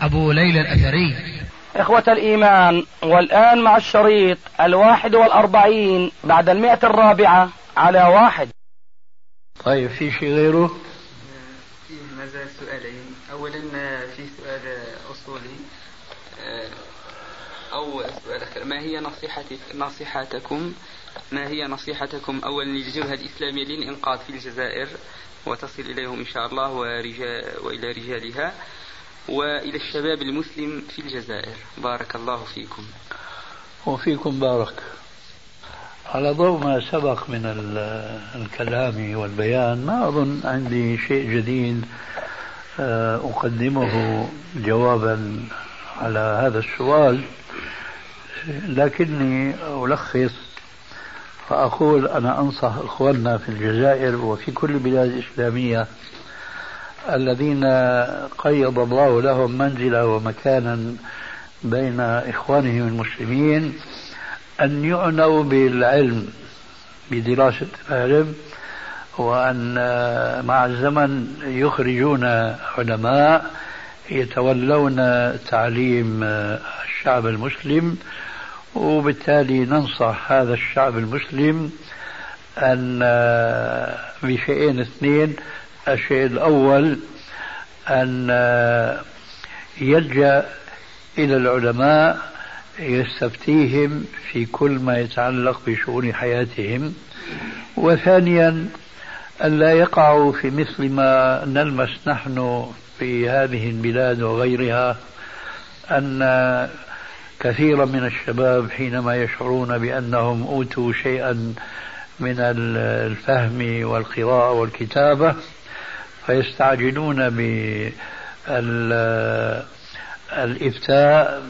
أبو ليلى الأثري. إخوة الإيمان والآن مع الشريط الواحد والأربعين بعد المئة الرابعة على واحد. طيب في شيء غيره؟ في ما زال سؤالين أولا في سؤال أصولي. أو سؤال آخر. ما هي نصيحتي نصيحتكم؟ ما هي نصيحتكم أولا للجبهة الإسلامية للإنقاذ في الجزائر؟ وتصل إليهم إن شاء الله ورجال وإلى رجالها. وإلى الشباب المسلم في الجزائر. بارك الله فيكم. وفيكم بارك. على ضوء ما سبق من الكلام والبيان ما أظن عندي شيء جديد آه، أقدمه جوابا على هذا السؤال. لكني ألخص فأقول أنا أنصح إخواننا في الجزائر وفي كل البلاد الإسلامية الذين قيض الله لهم منزلة ومكانا بين إخوانهم المسلمين أن يعنوا بالعلم بدراسة العلم وأن مع الزمن يخرجون علماء يتولون تعليم الشعب المسلم وبالتالي ننصح هذا الشعب المسلم أن بشيئين اثنين الشيء الأول أن يلجأ إلى العلماء يستفتيهم في كل ما يتعلق بشؤون حياتهم. وثانيا أن لا يقعوا في مثل ما نلمس نحن في هذه البلاد وغيرها أن كثيرا من الشباب حينما يشعرون بأنهم أوتوا شيئا من الفهم والقراءة والكتابة فيستعجلون بالإفتاء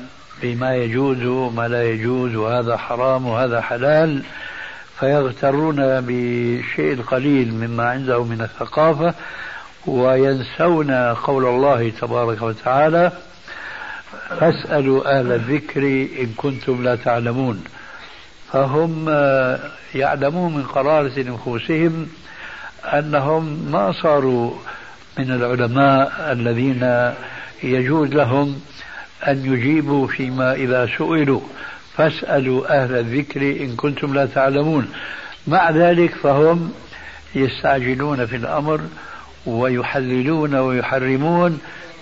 بما يجوز وما لا يجوز وهذا حرام وهذا حلال فيغترون بالشيء القليل مما عندهم من الثقافة وينسون قول الله تبارك وتعالى فاسألوا أهل الذكر إن كنتم لا تعلمون فهم يعلمون من قرارة نفوسهم أنهم ما صاروا من العلماء الذين يجوز لهم أن يجيبوا فيما إذا سئلوا. فاسألوا أهل الذكر إن كنتم لا تعلمون. مع ذلك فهم يستعجلون في الأمر ويحللون ويحرمون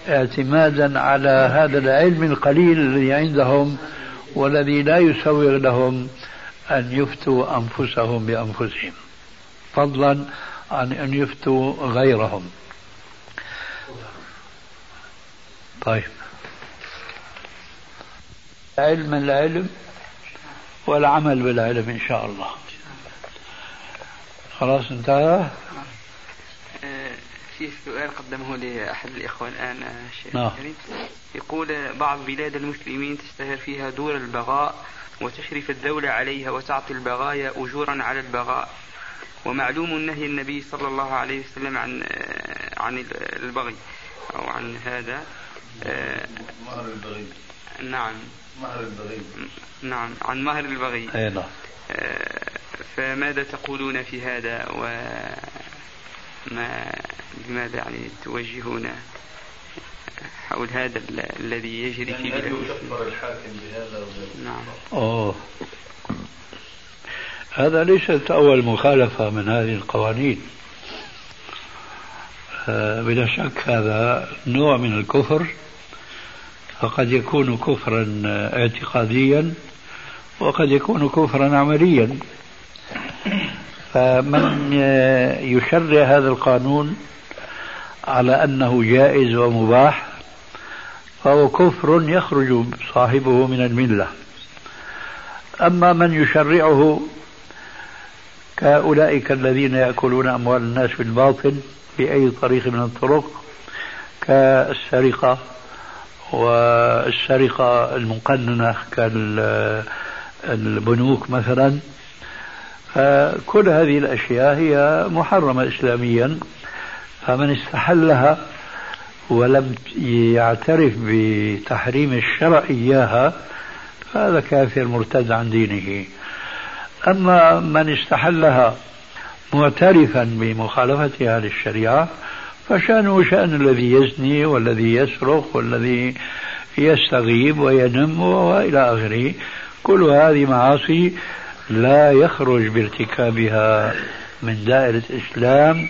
اعتمادا على هذا العلم القليل الذي عندهم والذي لا يسوغ لهم أن يفتوا أنفسهم بأنفسهم. فضلا عن أن يفتوا غيرهم. طيب. علم العلم والعمل بالعلم إن شاء الله. خلاص انتهى؟ في سؤال قدمه لأحد الإخوة الآن الشيخ نعم. يقول بعض بلاد المسلمين تشتهر فيها دور البغاء وتشرف الدولة عليها وتعطي البغايا أجورا على البغاء. ومعلوم نهي النبي صلى الله عليه وسلم عن عن البغي أو عن هذا مهر البغي. نعم. مهر البغي. نعم عن مهر البغي. أي نعم. فماذا تقولون في هذا؟ وما لماذا يعني توجهون حول هذا الذي يجري في بلاد؟ الحاكم بهذا نعم. أوه. هذا ليست أول مخالفة من هذه القوانين. آه، بلا شك هذا نوع من الكفر فقد يكون كفرا اعتقاديا وقد يكون كفرا عمليا. فمن يشرع هذا القانون على أنه جائز ومباح فهو كفر يخرج صاحبه من الملة. أما من يشرعه كأولئك الذين يأكلون أموال الناس بالباطل بأي طريق من الطرق كالسرقة و السرقة المقننة كالبنوك مثلا. فكل هذه الأشياء هي محرمة إسلاميا فمن استحلها ولم يعترف بتحريم الشرع إياها فهذا كافر مرتد عن دينه. أما من استحلها معترفا بمخالفتها للشريعة فشأنه شأن الذي يزني والذي يسرق والذي يستغيب وينم وإلى آخره. كل هذه معاصي لا يخرج بارتكابها من دائرة الإسلام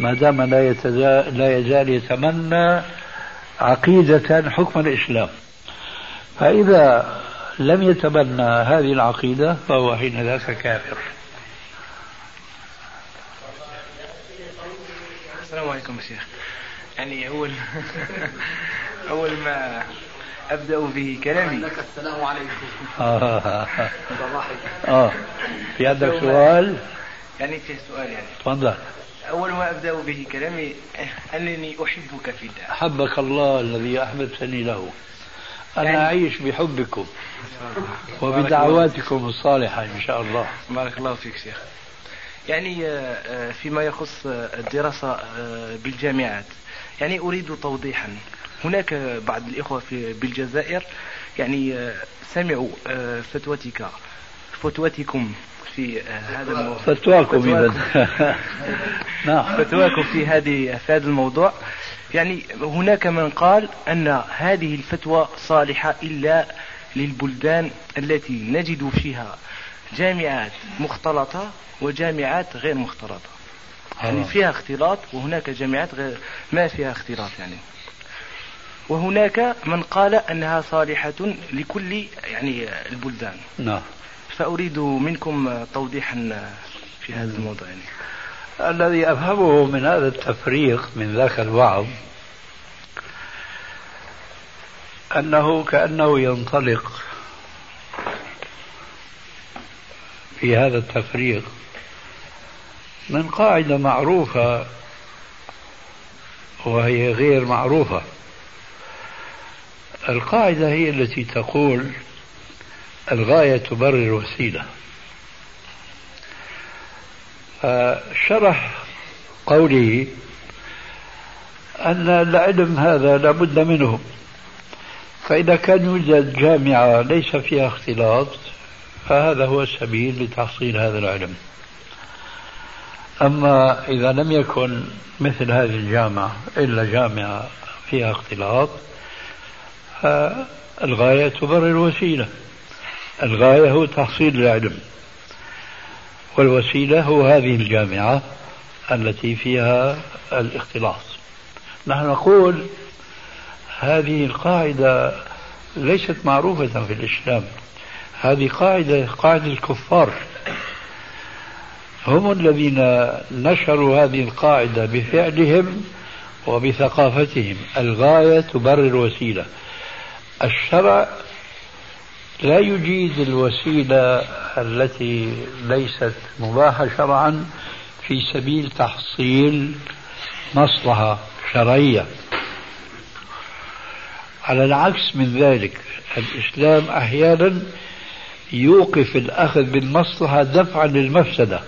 ما دام لا, لا يزال يتمنى عقيدة حكم الإسلام. فإذا لم يتبنى هذه العقيدة فهو حين ذاك كافر. السلام عليكم يا شيخ. يعني أول أول ما أبدأ به كلامي. لك السلام عليكم. آه. آه. في عندك سؤال؟ يعني في سؤال يعني. تفضل. أول ما أبدأ به كلامي أنني أحبك في الله أحبك الله الذي أحببتني له. أنا يعني أعيش بحبكم وبدعواتكم الصالحة إن شاء الله. بارك الله فيك شيخ. يعني آه، آه، فيما يخص الدراسة آه، بالجامعات. يعني أريد توضيحا. هناك بعض الإخوة في بالجزائر يعني سمعوا فتوتك فتوتكم في هذا الموضوع فتواكم إذا نعم. فتواكم في هذه في هذا الموضوع. يعني هناك من قال أن هذه الفتوى صالحة إلا للبلدان التي نجد فيها جامعات مختلطة وجامعات غير مختلطة يعني آه. فيها اختلاط وهناك جامعات غير ما فيها اختلاط يعني وهناك من قال أنها صالحة لكل يعني البلدان نعم فأريد منكم توضيحا في هذا الموضوع يعني. الذي أفهمه من هذا التفريق من ذاك الوعظ أنه كأنه ينطلق في هذا التفريق من قاعدة معروفة وهي غير معروفة. القاعدة هي التي تقول الغاية تبرر الوسيلة شرح قوله أن العلم هذا لابد منه فإذا كان يوجد جامعة ليس فيها اختلاط فهذا هو السبيل لتحصيل هذا العلم. أما إذا لم يكن مثل هذه الجامعة إلا جامعة فيها اختلاط فالغاية تبرر الوسيلة. الغاية هو تحصيل العلم. والوسيلة هو هذه الجامعة التي فيها الاختلاط. نحن نقول هذه القاعدة ليست معروفة في الإسلام. هذه قاعدة قاعدة الكفار. هم الذين نشروا هذه القاعدة بفعلهم وبثقافتهم. الغاية تبرر الوسيلة. الشرع لا يجيز الوسيلة التي ليست مباحة شرعا في سبيل تحصيل مصلحة شرعية. على العكس من ذلك الإسلام أحيانا يوقف الأخذ بالمصلحة دفعا للمفسدة.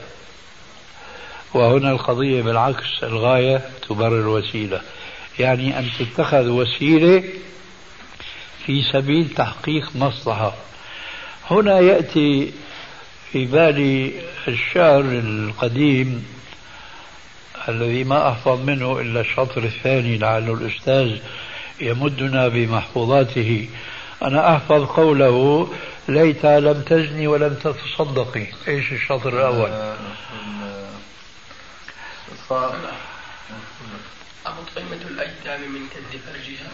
وهنا القضية بالعكس الغاية تبرر الوسيلة. يعني أن تتخذ وسيلة في سبيل تحقيق مصلحة. هنا يأتي في بالي الشعر القديم الذي ما أحفظ منه إلا الشطر الثاني لعل الأستاذ يمدنا بمحفوظاته. أنا أحفظ قوله ليت لم تزني ولم تتصدقي. إيش الشطر الأول؟ أمطعمة الأيتام من كد فرجها.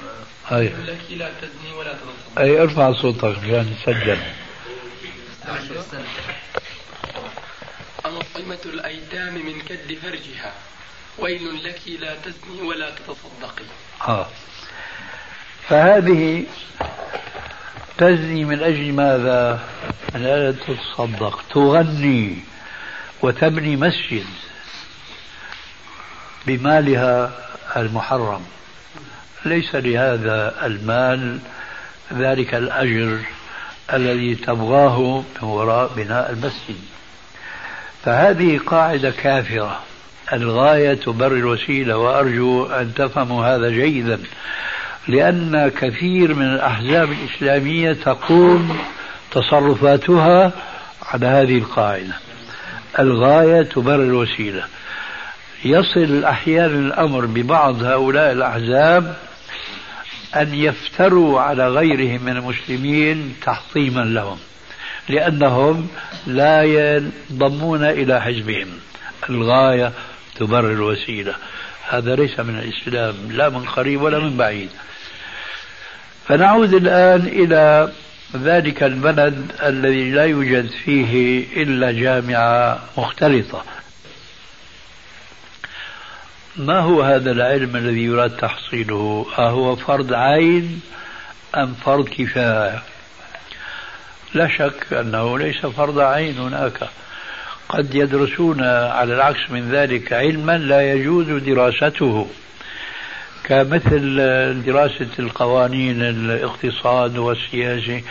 أي. لك لا تزني ولا تتصدق أي ارفع صوتك عشان يسجل أمطعمة الأيتام من كد فرجها ويل لك لا تزني ولا تتصدقي. آه. فهذه تزني من أجل ماذا؟ من أجل تتصدق تغني وتبني مسجد بمالها المحرم. ليس لهذا المال ذلك الأجر الذي تبغاه من وراء بناء المسجد. فهذه قاعدة كافرة. الغاية تبرر الوسيلة وأرجو أن تفهموا هذا جيدا. لأن كثير من الأحزاب الإسلامية تقوم تصرفاتها على هذه القاعدة. الغاية تبرر الوسيلة. يصل أحيانا الأمر ببعض هؤلاء الأحزاب أن يفتروا على غيرهم من المسلمين تحطيما لهم لأنهم لا ينضمون إلى حزبهم. الغاية تبرر الوسيلة. هذا ليس من الإسلام لا من قريب ولا من بعيد. فنعود الآن إلى ذلك البلد الذي لا يوجد فيه إلا جامعة مختلطة. ما هو هذا العلم الذي يراد تحصيله؟ أهو فرض عين أم فرض كفاية؟ لا شك أنه ليس فرض عين هناك. قد يدرسون على العكس من ذلك علما لا يجوز دراسته. كمثل دراسة القوانين الاقتصاد والسياسي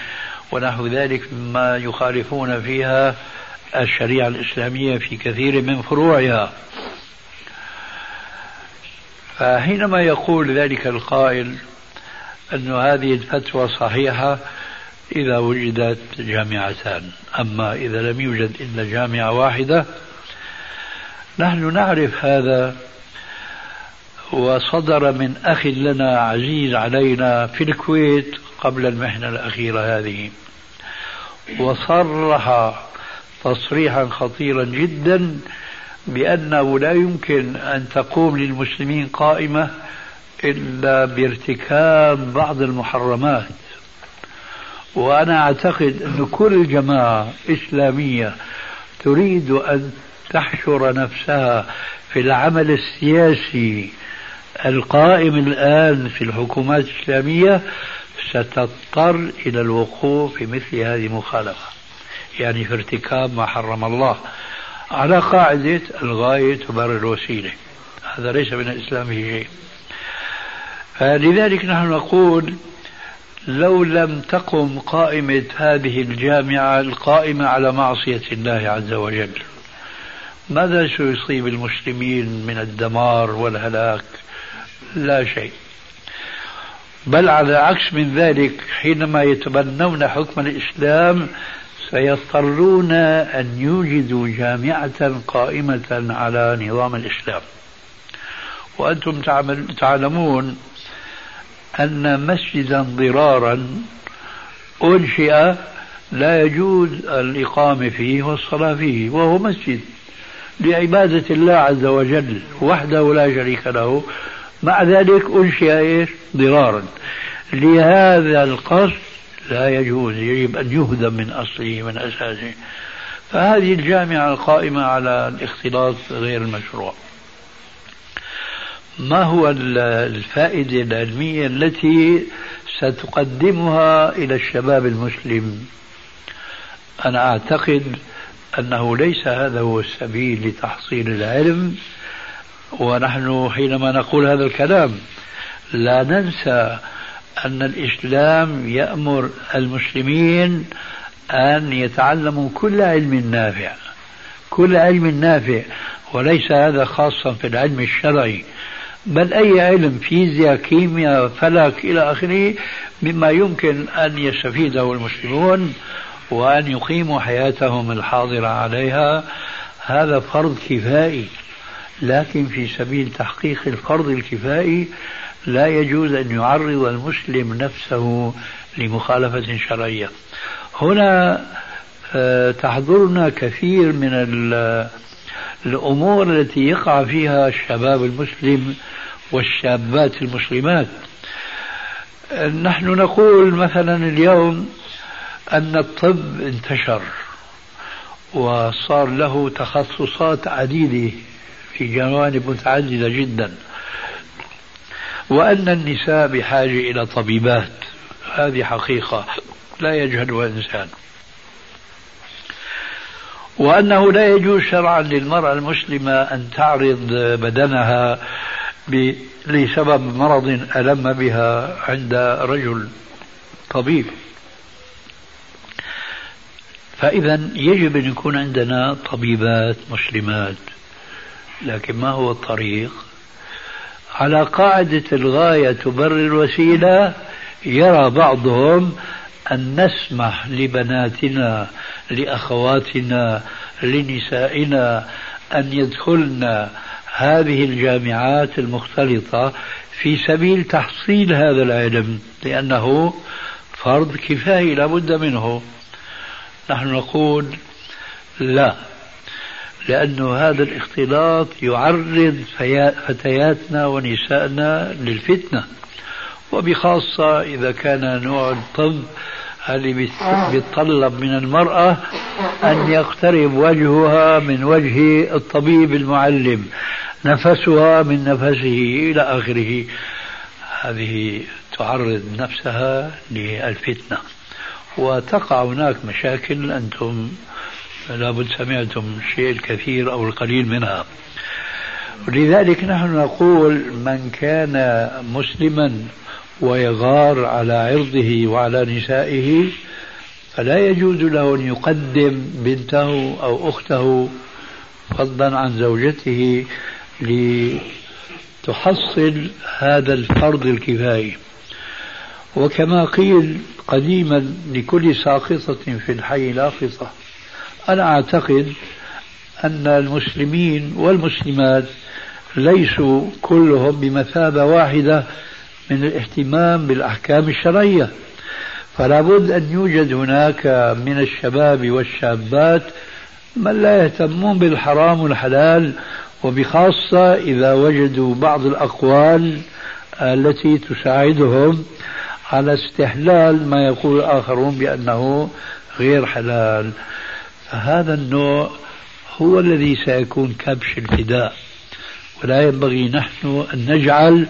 ونحو ذلك مما يخالفون فيها الشريعة الإسلامية في كثير من فروعها. فحينما يقول ذلك القائل أن هذه الفتوى صحيحة إذا وجدت جامعتان. أما إذا لم يوجد إلا جامعة واحدة نحن نعرف هذا وصدر من أخ لنا عزيز علينا في الكويت قبل المحنة الأخيرة هذه. وصرح تصريحا خطيرا جدا بأنه لا يمكن أن تقوم للمسلمين قائمة إلا بارتكاب بعض المحرمات. وأنا أعتقد أن كل جماعة إسلامية تريد أن تحشر نفسها في العمل السياسي القائم الآن في الحكومات الإسلامية ستضطر إلى الوقوف في مثل هذه المخالفة. يعني في ارتكاب ما حرم الله. على قاعدة الغاية تبرر الوسيلة. هذا ليس من الإسلام في شيء. لذلك نحن نقول لو لم تقم قائمة هذه الجامعة القائمة على معصية الله عز وجل ماذا سيصيب المسلمين من الدمار والهلاك؟ لا شيء. بل على عكس من ذلك حينما يتبنون حكم الإسلام سيضطرون أن يوجدوا جامعة قائمة على نظام الإسلام. وأنتم تعلمون أن مسجدا ضرارا أنشئ لا يجوز الإقامة فيه والصلاة فيه وهو مسجد لعبادة الله عز وجل وحده لا شريك له. مع ذلك أنشئ إيش؟ ضرارا. لهذا القصد لا يجوز يجب أن يهدم من أصله من أساسه. فهذه الجامعة القائمة على الاختلاط غير المشروع. ما هو الفائدة العلمية التي ستقدمها إلى الشباب المسلم؟ أنا أعتقد أنه ليس هذا هو السبيل لتحصيل العلم ونحن حينما نقول هذا الكلام لا ننسى أن الإسلام يأمر المسلمين أن يتعلموا كل علم نافع كل علم نافع وليس هذا خاصا في العلم الشرعي. بل أي علم فيزياء كيمياء فلك إلى آخره مما يمكن أن يستفيده المسلمون وأن يقيموا حياتهم الحاضرة عليها. هذا فرض كفائي لكن في سبيل تحقيق الفرض الكفائي لا يجوز أن يعرض المسلم نفسه لمخالفة شرعية. هنا آه، تحضرنا كثير من الأمور التي يقع فيها الشباب المسلم والشابات المسلمات. نحن نقول مثلا اليوم أن الطب انتشر وصار له تخصصات عديدة في جوانب متعددة جدا. وأن النساء بحاجة إلى طبيبات. هذه حقيقة. لا يجهلها إنسان وأنه لا يجوز شرعا للمرأة المسلمة أن تعرض بدنها لسبب مرض ألم بها عند رجل طبيب. فإذا يجب أن يكون عندنا طبيبات مسلمات. لكن ما هو الطريق؟ على قاعدة الغاية تبرر الوسيلة يرى بعضهم أن نسمح لبناتنا لأخواتنا لنسائنا أن يدخلن هذه الجامعات المختلطة في سبيل تحصيل هذا العلم لأنه فرض كفاية لابد منه. نحن نقول لا. لأن هذا الاختلاط يعرض فتياتنا ونسائنا للفتنة. وبخاصة إذا كان نوع الطب اللي بيتطلب من المرأة أن يقترب وجهها من وجه الطبيب المعلم نفسها من نفسه إلى آخره. هذه تعرض نفسها للفتنة. وتقع هناك مشاكل أنتم لابد سمعتم الشيء الكثير أو القليل منها. ولذلك نحن نقول من كان مسلما ويغار على عرضه وعلى نسائه فلا يجوز له أن يقدم بنته أو أخته فضلا عن زوجته لتحصل هذا الفرض الكفاية وكما قيل قديما لكل ساقطة في الحي لاقطة. أنا أعتقد أن المسلمين والمسلمات ليسوا كلهم بمثابة واحدة من الاهتمام بالأحكام الشرعية. فلا بد أن يوجد هناك من الشباب والشابات من لا يهتمون بالحرام والحلال وبخاصة إذا وجدوا بعض الأقوال التي تساعدهم على استحلال ما يقول الآخرون بأنه غير حلال. فهذا النوع هو الذي سيكون كبش الفداء. ولا ينبغي نحن أن نجعل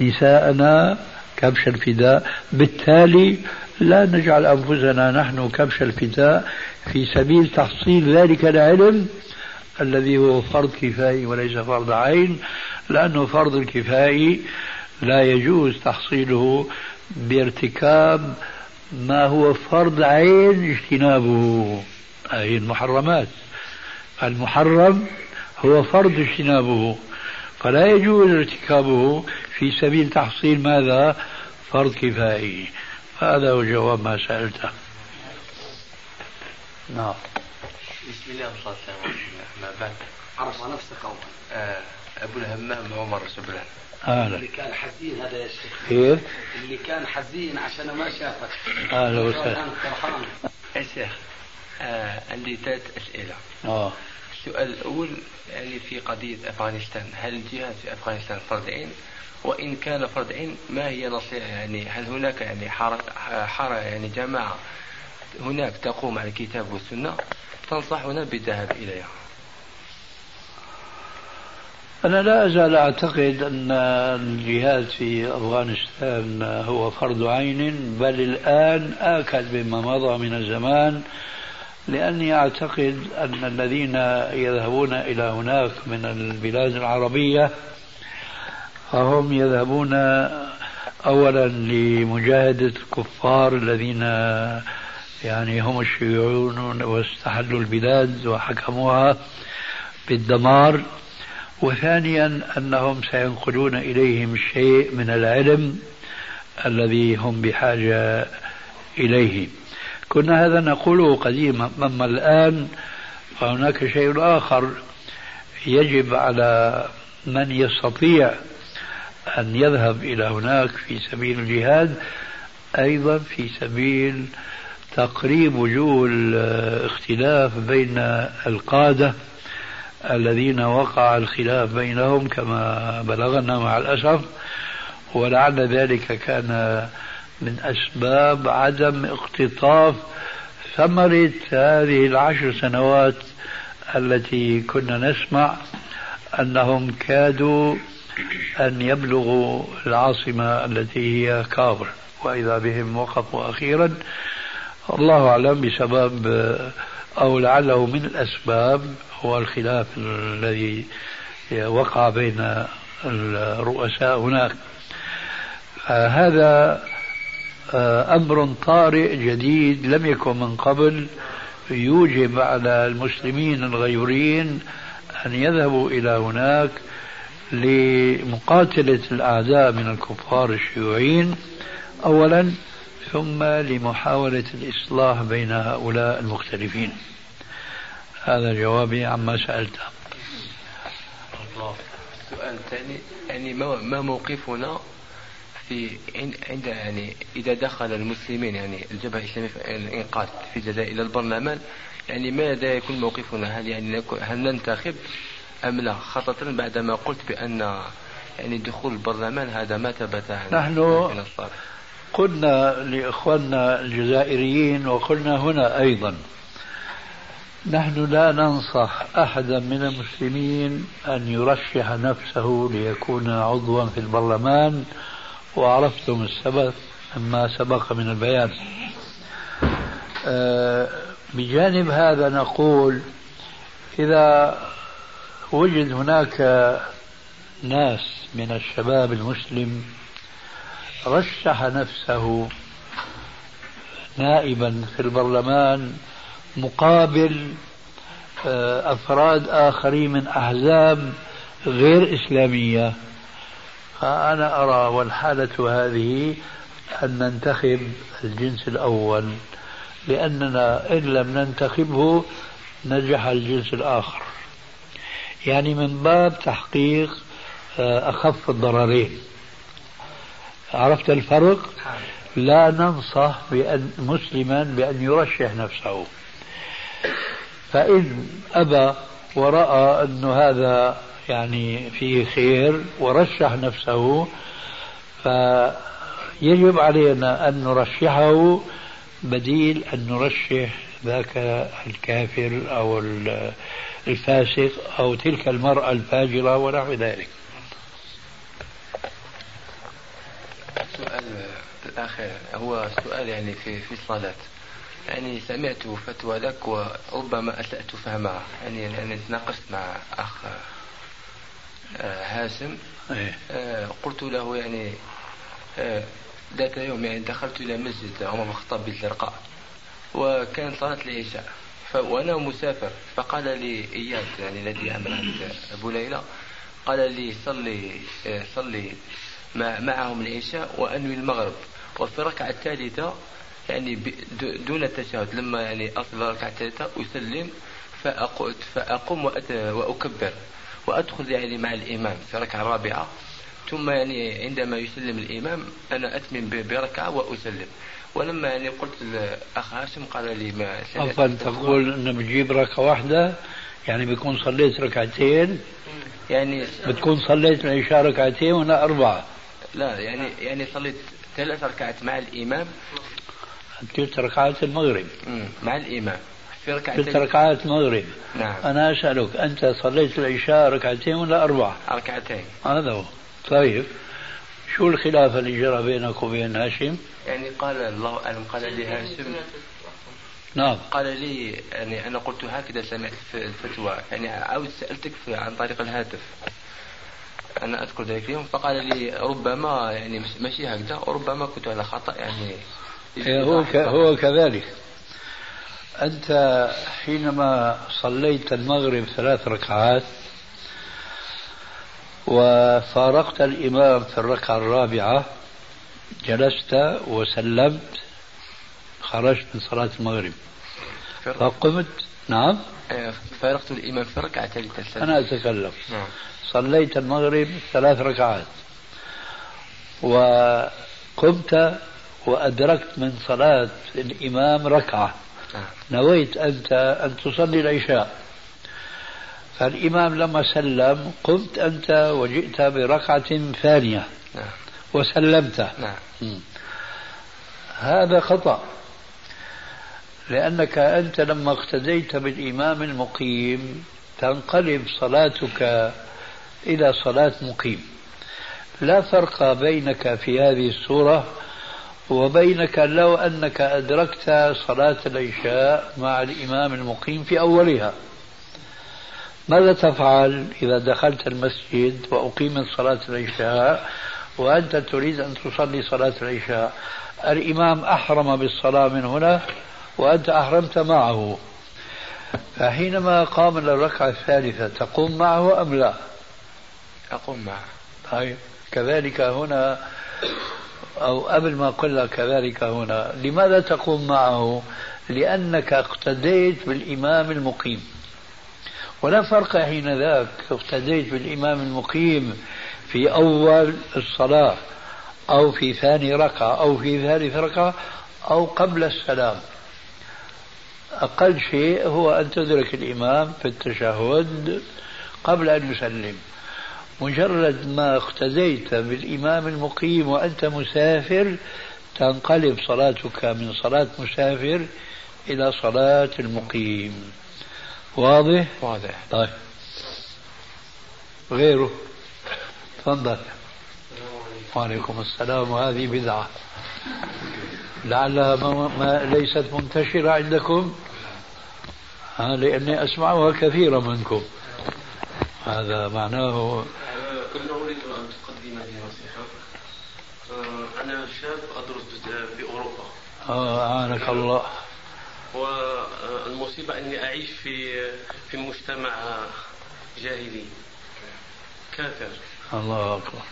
نساءنا كبش الفداء. بالتالي لا نجعل أنفسنا نحن كبش الفداء. في سبيل تحصيل ذلك العلم الذي هو فرض كفائي وليس فرض عين لأنه فرض الكفائي لا يجوز تحصيله بارتكاب ما هو فرض عين اجتنابه. هذه المحرمات. المحرم هو فرض اجتنابه فلا يجوز ارتكابه في سبيل تحصيل ماذا؟ فرض كفائي هذا هو جواب ما سألته. نعم. بسم الله والصلاة والسلام ما بعد عرف نفسك أول آه أبو الهمام عمر سبلان أهلا اللي كان حزين هذا يا شيخ. كيف؟ اللي كان حزين عشان ما شافك. أهلا وسهلا يا شيخ. عندي ثلاث أسئلة. آه. السؤال الأول يعني في قضية أفغانستان؟ هل الجهاد في أفغانستان فرض عين وإن كان فرض عين ما هي نصيحة؟ يعني هل هناك يعني حارة, يعني جماعة هناك تقوم على الكتاب والسنة؟ تنصحنا بالذهاب إليها. أنا لا أزال أعتقد أن الجهاد في أفغانستان هو فرض عين بل الآن آكد مما مضى من الزمان. لأني أعتقد أن الذين يذهبون إلى هناك من البلاد العربية فهم يذهبون أولا لمجاهدة الكفار الذين يعني هم الشيوعيون واستحلوا البلاد وحكموها بالدمار وثانيا أنهم سينقلون إليهم شيء من العلم الذي هم بحاجة إليه. كنا هذا نقوله قديما أما الآن فهناك شيء آخر يجب على من يستطيع أن يذهب إلى هناك في سبيل الجهاد أيضا في سبيل تقريب وجوه الاختلاف بين القادة الذين وقع الخلاف بينهم كما بلغنا مع الأسف ولعل ذلك كان من أسباب عدم اقتطاف ثمرة هذه العشر سنوات التي كنا نسمع أنهم كادوا أن يبلغوا العاصمة التي هي كابر وإذا بهم وقفوا أخيرا الله أعلم بسبب أو لعله من الأسباب هو الخلاف الذي وقع بين الرؤساء هناك. هذا آه، أمر طارئ جديد لم يكن من قبل. يوجب على المسلمين الغيورين أن يذهبوا إلى هناك لمقاتلة الأعداء من الكفار الشيوعيين أولا ثم لمحاولة الإصلاح بين هؤلاء المختلفين. هذا جوابي عما سألته السؤال الثاني يعني ما موقفنا في عند يعني إذا دخل المسلمين يعني الجبهة الإسلامية في الإنقاذ في الجزائر إلى البرلمان يعني ماذا يكون موقفنا؟ هل يعني هل ننتخب أم لا؟ خاصة بعدما قلت بأن يعني دخول البرلمان هذا ما ثبت نحن قلنا لإخواننا الجزائريين وقلنا هنا أيضا نحن لا ننصح أحدا من المسلمين أن يرشح نفسه ليكون عضوا في البرلمان وعرفتم السبب ما سبق من البيان. آه، بجانب هذا نقول إذا وجد هناك ناس من الشباب المسلم رشح نفسه نائبا في البرلمان مقابل آه، أفراد آخرين من أحزاب غير إسلامية فأنا أرى والحالة هذه أن ننتخب الجنس الأول لأننا إن لم ننتخبه نجح الجنس الآخر. يعني من باب تحقيق آه، أخف الضررين. عرفت الفرق؟ لا ننصح بأن مسلما بأن يرشح نفسه. فإن أبى ورأى أن هذا يعني فيه خير ورشح نفسه فيجب علينا أن نرشحه بديل أن نرشح ذاك الكافر أو الفاسق أو تلك المرأة الفاجرة ونحو ذلك. السؤال الأخير هو سؤال يعني في في الصلاة. يعني سمعت فتوى لك وربما أسأت فهمها. يعني يعني تناقشت مع أخ هاشم. إيه. آه، قلت له يعني آه، ذات يوم يعني دخلت إلى مسجد عمر بن الخطاب بالزرقاء وكان صلاة العشاء. وأنا مسافر فقال لي إياد يعني الذي يعمل عند أبو ليلى. قال لي صلي صلي معهم العشاء وأنوي المغرب. وفي الركعة الثالثة يعني دون التشهد لما يعني أصل الركعة الثالثة أسلم فأقوم وأكبر. وأدخل يعني مع الإمام في الركعة الرابعة ثم يعني عندما يسلم الإمام أنا أتمم بركعة وأسلم. ولما يعني قلت الأخ هاشم قال لي ما عفوا تقول أنه بتجيب ركعة واحدة يعني بيكون صليت ركعتين يعني بتكون صليت العشاء ركعتين ولا أربعة. لا يعني يعني صليت ثلاث ركعات مع الإمام. ثلاث ركعات المغرب. مع الإمام. في ركعتين. ثلاث ركعات المغرب. نعم. أنا أسألك أنت صليت العشاء ركعتين ولا أربعة؟ ركعتين. هذا هو. طيب. شو الخلاف اللي جرى بينك وبين هاشم؟ يعني قال الله أعلم قال لي هاشم. نعم. قال لي يعني أنا قلت هكذا سمعت في الفتوى. يعني عاود سألتك عن طريق الهاتف. أنا أذكر ذلك اليوم. فقال لي ربما يعني ماشي هكذا. وربما كنت على خطأ يعني. هو هو كذلك. أنت حينما صليت المغرب ثلاث ركعات وفارقت الإمام في الركعة الرابعة جلست وسلمت خرجت من صلاة المغرب. فقمت. نعم. إيه، فارقت الإمام في الركعة الثالثة أنا أتكلم. نعم. صليت المغرب ثلاث ركعات. وقمت وأدركت من صلاة الإمام ركعة. نويت أنت أن تصلي العشاء. فالإمام لما سلم قمت أنت وجئت بركعة ثانية. وسلمت. هذا خطأ. لأنك أنت لما اقتديت بالإمام المقيم تنقلب صلاتك إلى صلاة مقيم. لا فرق بينك في هذه الصورة وبينك لو أنك أدركت صلاة العشاء مع الإمام المقيم في أولها. ماذا تفعل إذا دخلت المسجد وأقيمت صلاة العشاء وأنت تريد أن تصلي صلاة العشاء؟ الإمام أحرم بالصلاة من هنا وأنت أحرمت معه. فحينما قام للركعة الثالثة تقوم معه أم لا؟ أقوم معه. طيب كذلك هنا أو قبل ما قلنا كذلك هنا لماذا تقوم معه؟ لأنك اقتديت بالإمام المقيم. ولا فرق حين ذاك اقتديت بالإمام المقيم في أول الصلاة أو في ثاني ركعة أو في ثالث ركعة أو قبل السلام. أقل شيء هو أن تدرك الإمام في التشهد قبل أن يسلم. مجرد ما اقتديت بالإمام المقيم وأنت مسافر تنقلب صلاتك من صلاة مسافر إلى صلاة المقيم. واضح؟ واضح. طيب. غيره؟ تفضل. وعليكم السلام. وهذه بدعة. لعلها ما ما ليست منتشرة عندكم؟ لأني أسمعها كثيرا منكم. هذا معناه كنا أريد أن تقدم لي نصيحة. أنا شاب أدرس في أوروبا. آه أعانك الله. والمصيبة أني أعيش في في مجتمع جاهلي. كافر. الله أكبر.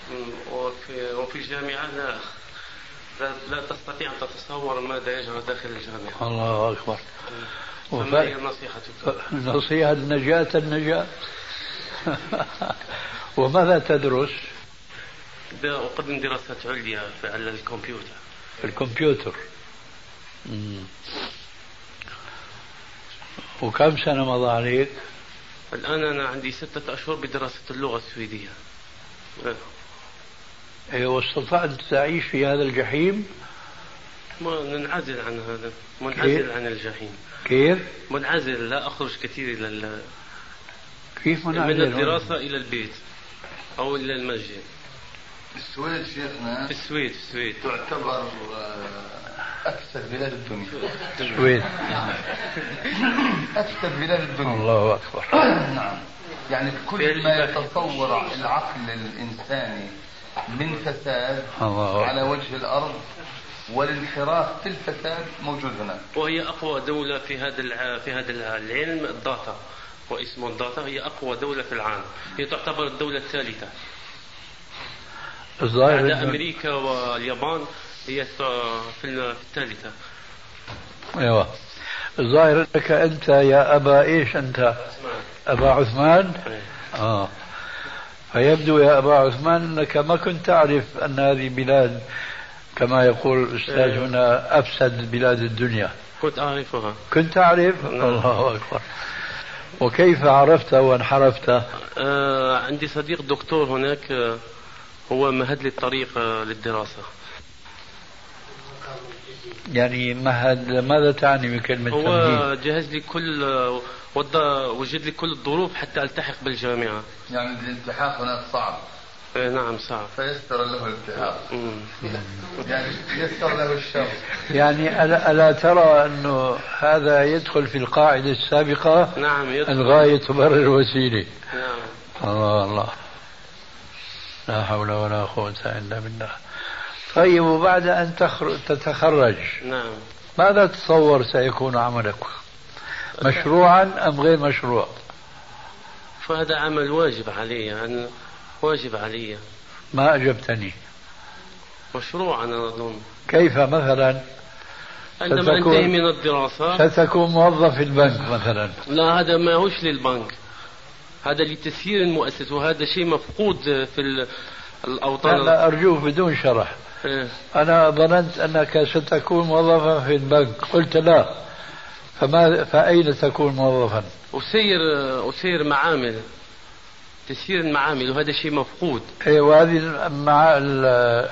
وفي وفي الجامعة لا لا, تستطيع أن تتصور ماذا يجرى داخل الجامعة. الله أكبر. فما هي نصيحتك؟ نصيحة النجاة النجاة. وماذا تدرس؟ أقدم دراسات عليا على الكمبيوتر الكمبيوتر مم. وكم سنة مضى عليك؟ الآن أنا عندي ستة أشهر بدراسة اللغة السويدية أيوة واستطعت تعيش في هذا الجحيم؟ ما ننعزل عن هذا منعزل عن الجحيم كيف؟ منعزل لا أخرج كثير إلى كيف؟ من الدراسة إلى البيت أو إلى المسجد. السويد شيخنا في السويد في السويد. تعتبر أكثر بلاد الدنيا. السويد أكثر بلاد الدنيا. الله أكبر. نعم. يعني كل ما يتصور العقل الإنساني من فساد الله على وجه الأرض والانحراف في الفساد موجود هناك. وهي أقوى دولة في هذا في هذا العلم ال data. واسمه ال data هي أقوى دولة في العالم هي تعتبر الدولة الثالثة الظاهر بعد أمريكا واليابان هي في الثالثة أيوه الظاهر إنك أنت يا أبا إيش أنت؟ أبا عثمان؟ إيه. آه فيبدو يا أبا عثمان إنك ما كنت تعرف أن هذه بلاد كما يقول الأستاذ إيه. هنا أفسد بلاد الدنيا كنت أعرفها كنت تعرف؟ نعم. الله أكبر وكيف عرفت وانحرفت؟ آه عندي صديق دكتور هناك آه هو مهد لي الطريق آه للدراسة يعني مهد ماذا تعني بكلمة هو تمهيد؟ جهز لي كل آه، وجد لي كل الظروف حتى ألتحق بالجامعة يعني الالتحاق هناك صعب نعم صعب فيسر له الالتحاق مم. يعني يسر له الشر. يعني ألا, ألا ترى أنه هذا يدخل في القاعدة السابقة نعم يدخل. الغاية تبرر الوسيلة. نعم. الله الله. لا حول ولا قوة إلا بالله. طيب وبعد أن تخرج تتخرج. نعم. ماذا تتصور سيكون عملك؟ مشروعا أم غير مشروع؟ فهذا عمل واجب علي أنا واجب علي. ما أجبتني. مشروع أنا أظن. كيف مثلا؟ عندما ستكون- انتهي من الدراسة. ستكون موظف في البنك مثلا. لا هذا ما هوش للبنك. هذا لتسيير المؤسسة وهذا شيء مفقود في الأوطان. لا أرجوك بدون شرح. إيه. أنا ظننت أنك ستكون موظفا في البنك. قلت لا. فما فأين تكون موظفا؟ أسير أسير معامل. تسيير المعامل وهذا شيء مفقود. إيه وهذه المع... ال-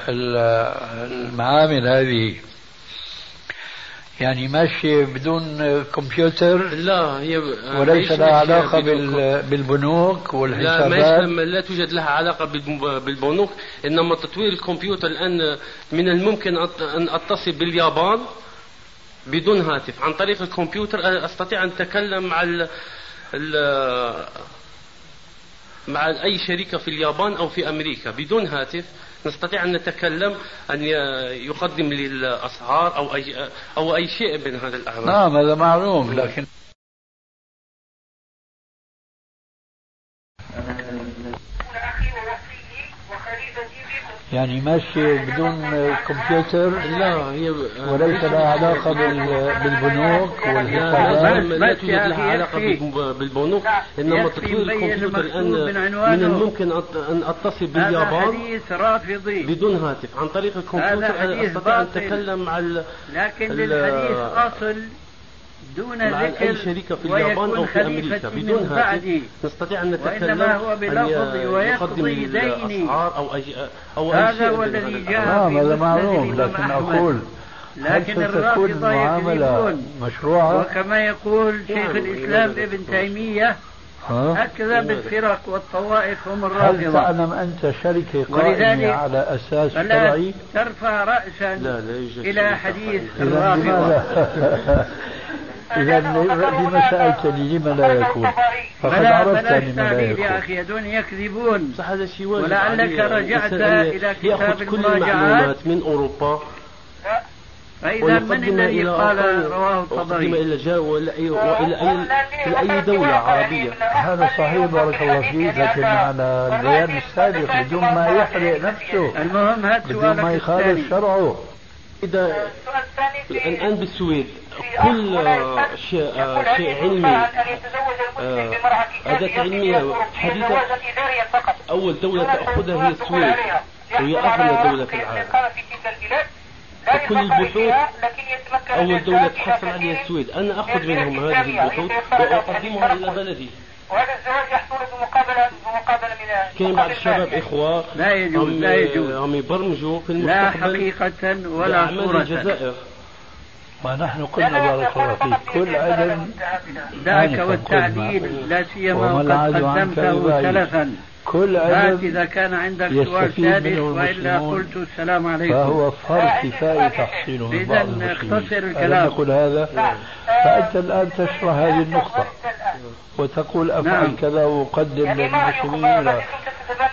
ال- المعامل هذه يعني ماشية بدون كمبيوتر لا هي وليس لها علاقة بال... بالبنوك لا والحسابات. ما لا توجد لها علاقة بالب- بالبنوك. إنما تطوير الكمبيوتر الآن من الممكن أن أتصل باليابان بدون هاتف. عن طريق الكمبيوتر أستطيع أن أتكلم مع ال ال مع أي شركة في اليابان أو في أمريكا. بدون هاتف نستطيع أن نتكلم أن يقدم لي الأسعار أو أي أو أي شيء من هذا الأعمال. نعم هذا معلوم لكن يعني ماشي بدون كمبيوتر لا هي وليس لها علاقة بال- بالبنوك. والحسابات لا, توجد لها علاقة بالبنوك. إنما تطوير الكمبيوتر الآن من. الممكن أن- أن أتصل باليابان حديث رافضي. بدون هاتف. عن طريق الكمبيوتر هذا حديث أستطيع أن باطل. أتكلم مع ال- لكن ال- للحديث أصل. دون مع ذكر أي شركة في اليابان أو في أمريكا بدون هاتف بعدي نستطيع أن نتكلم وإنما هو أن بلفظ ويقضي ديني. الأسعار أو أي أو أي هذا هو الذي هذا جاء. نعم في هذا معلوم لكن. أقول هل لكن الرافضة المعاملة يكذبون مشروعة؟ وكما يقول شيخ نعم، الإسلام ابن؟ تيمية ها؟ هكذا بالفرق والطوائف هم هل الرافضة تعلم أنت شركة ولذلك قائمة على أساس شرعي؟ ترفع رأسا لا لا إلى حديث الرافضة؟ إذا لما سألتني لما لا يكون؟ فقد عرفت لما لا تعليل يا يكون. أخي هذول يكذبون. صح هذا شيء واجب ولعلك. رجعت إلى كتاب يأخذ كل. المعلومات من أوروبا. فإذا من الذي إلى قال رواه الطبري؟ إلى جا وإلى أي وإلى أي إلى أي دولة عربية؟ هذا صحيح بارك الله فيك لكن على البيان السابق بدون ما يحرق نفسه. المهم هات بدون ما يخالف شرعه. إذا الآن بالسويد. كل آه، شيء آه، شيء علمي. آه، أداة علمية حديثة. أول دولة تأخذها هي السويد وهي أغنى دولة في العالم. وكل البحوث أول دولة تحصل عليها السويد. أنا أخذ منهم هذه البحوث وأقدمها إلى بلدي. وهذا الزواج يحصل بمقابلة بمقابلة من كان بعض الشباب إخوة لا يجوز لا يجوز. هم يبرمجوا في لا المستقبل حقيقة ولا لأعمال صورة. الجزائر ونحن قلنا بارك الله فيك كل علم ذاك والتعديل. لا سيما وقد قدمته. سلفا كل علم إذا كان عندك سؤال ثالث وإلا المسلمون. قلت السلام عليكم فهو فرض كفاية تحصيله من إذا بعض المسلمين اختصر الكلام. نقول هذا فأنت الآن تشرح هذه النقطة وتقول أفعل نعم. كذا وأقدم للمسلمين لا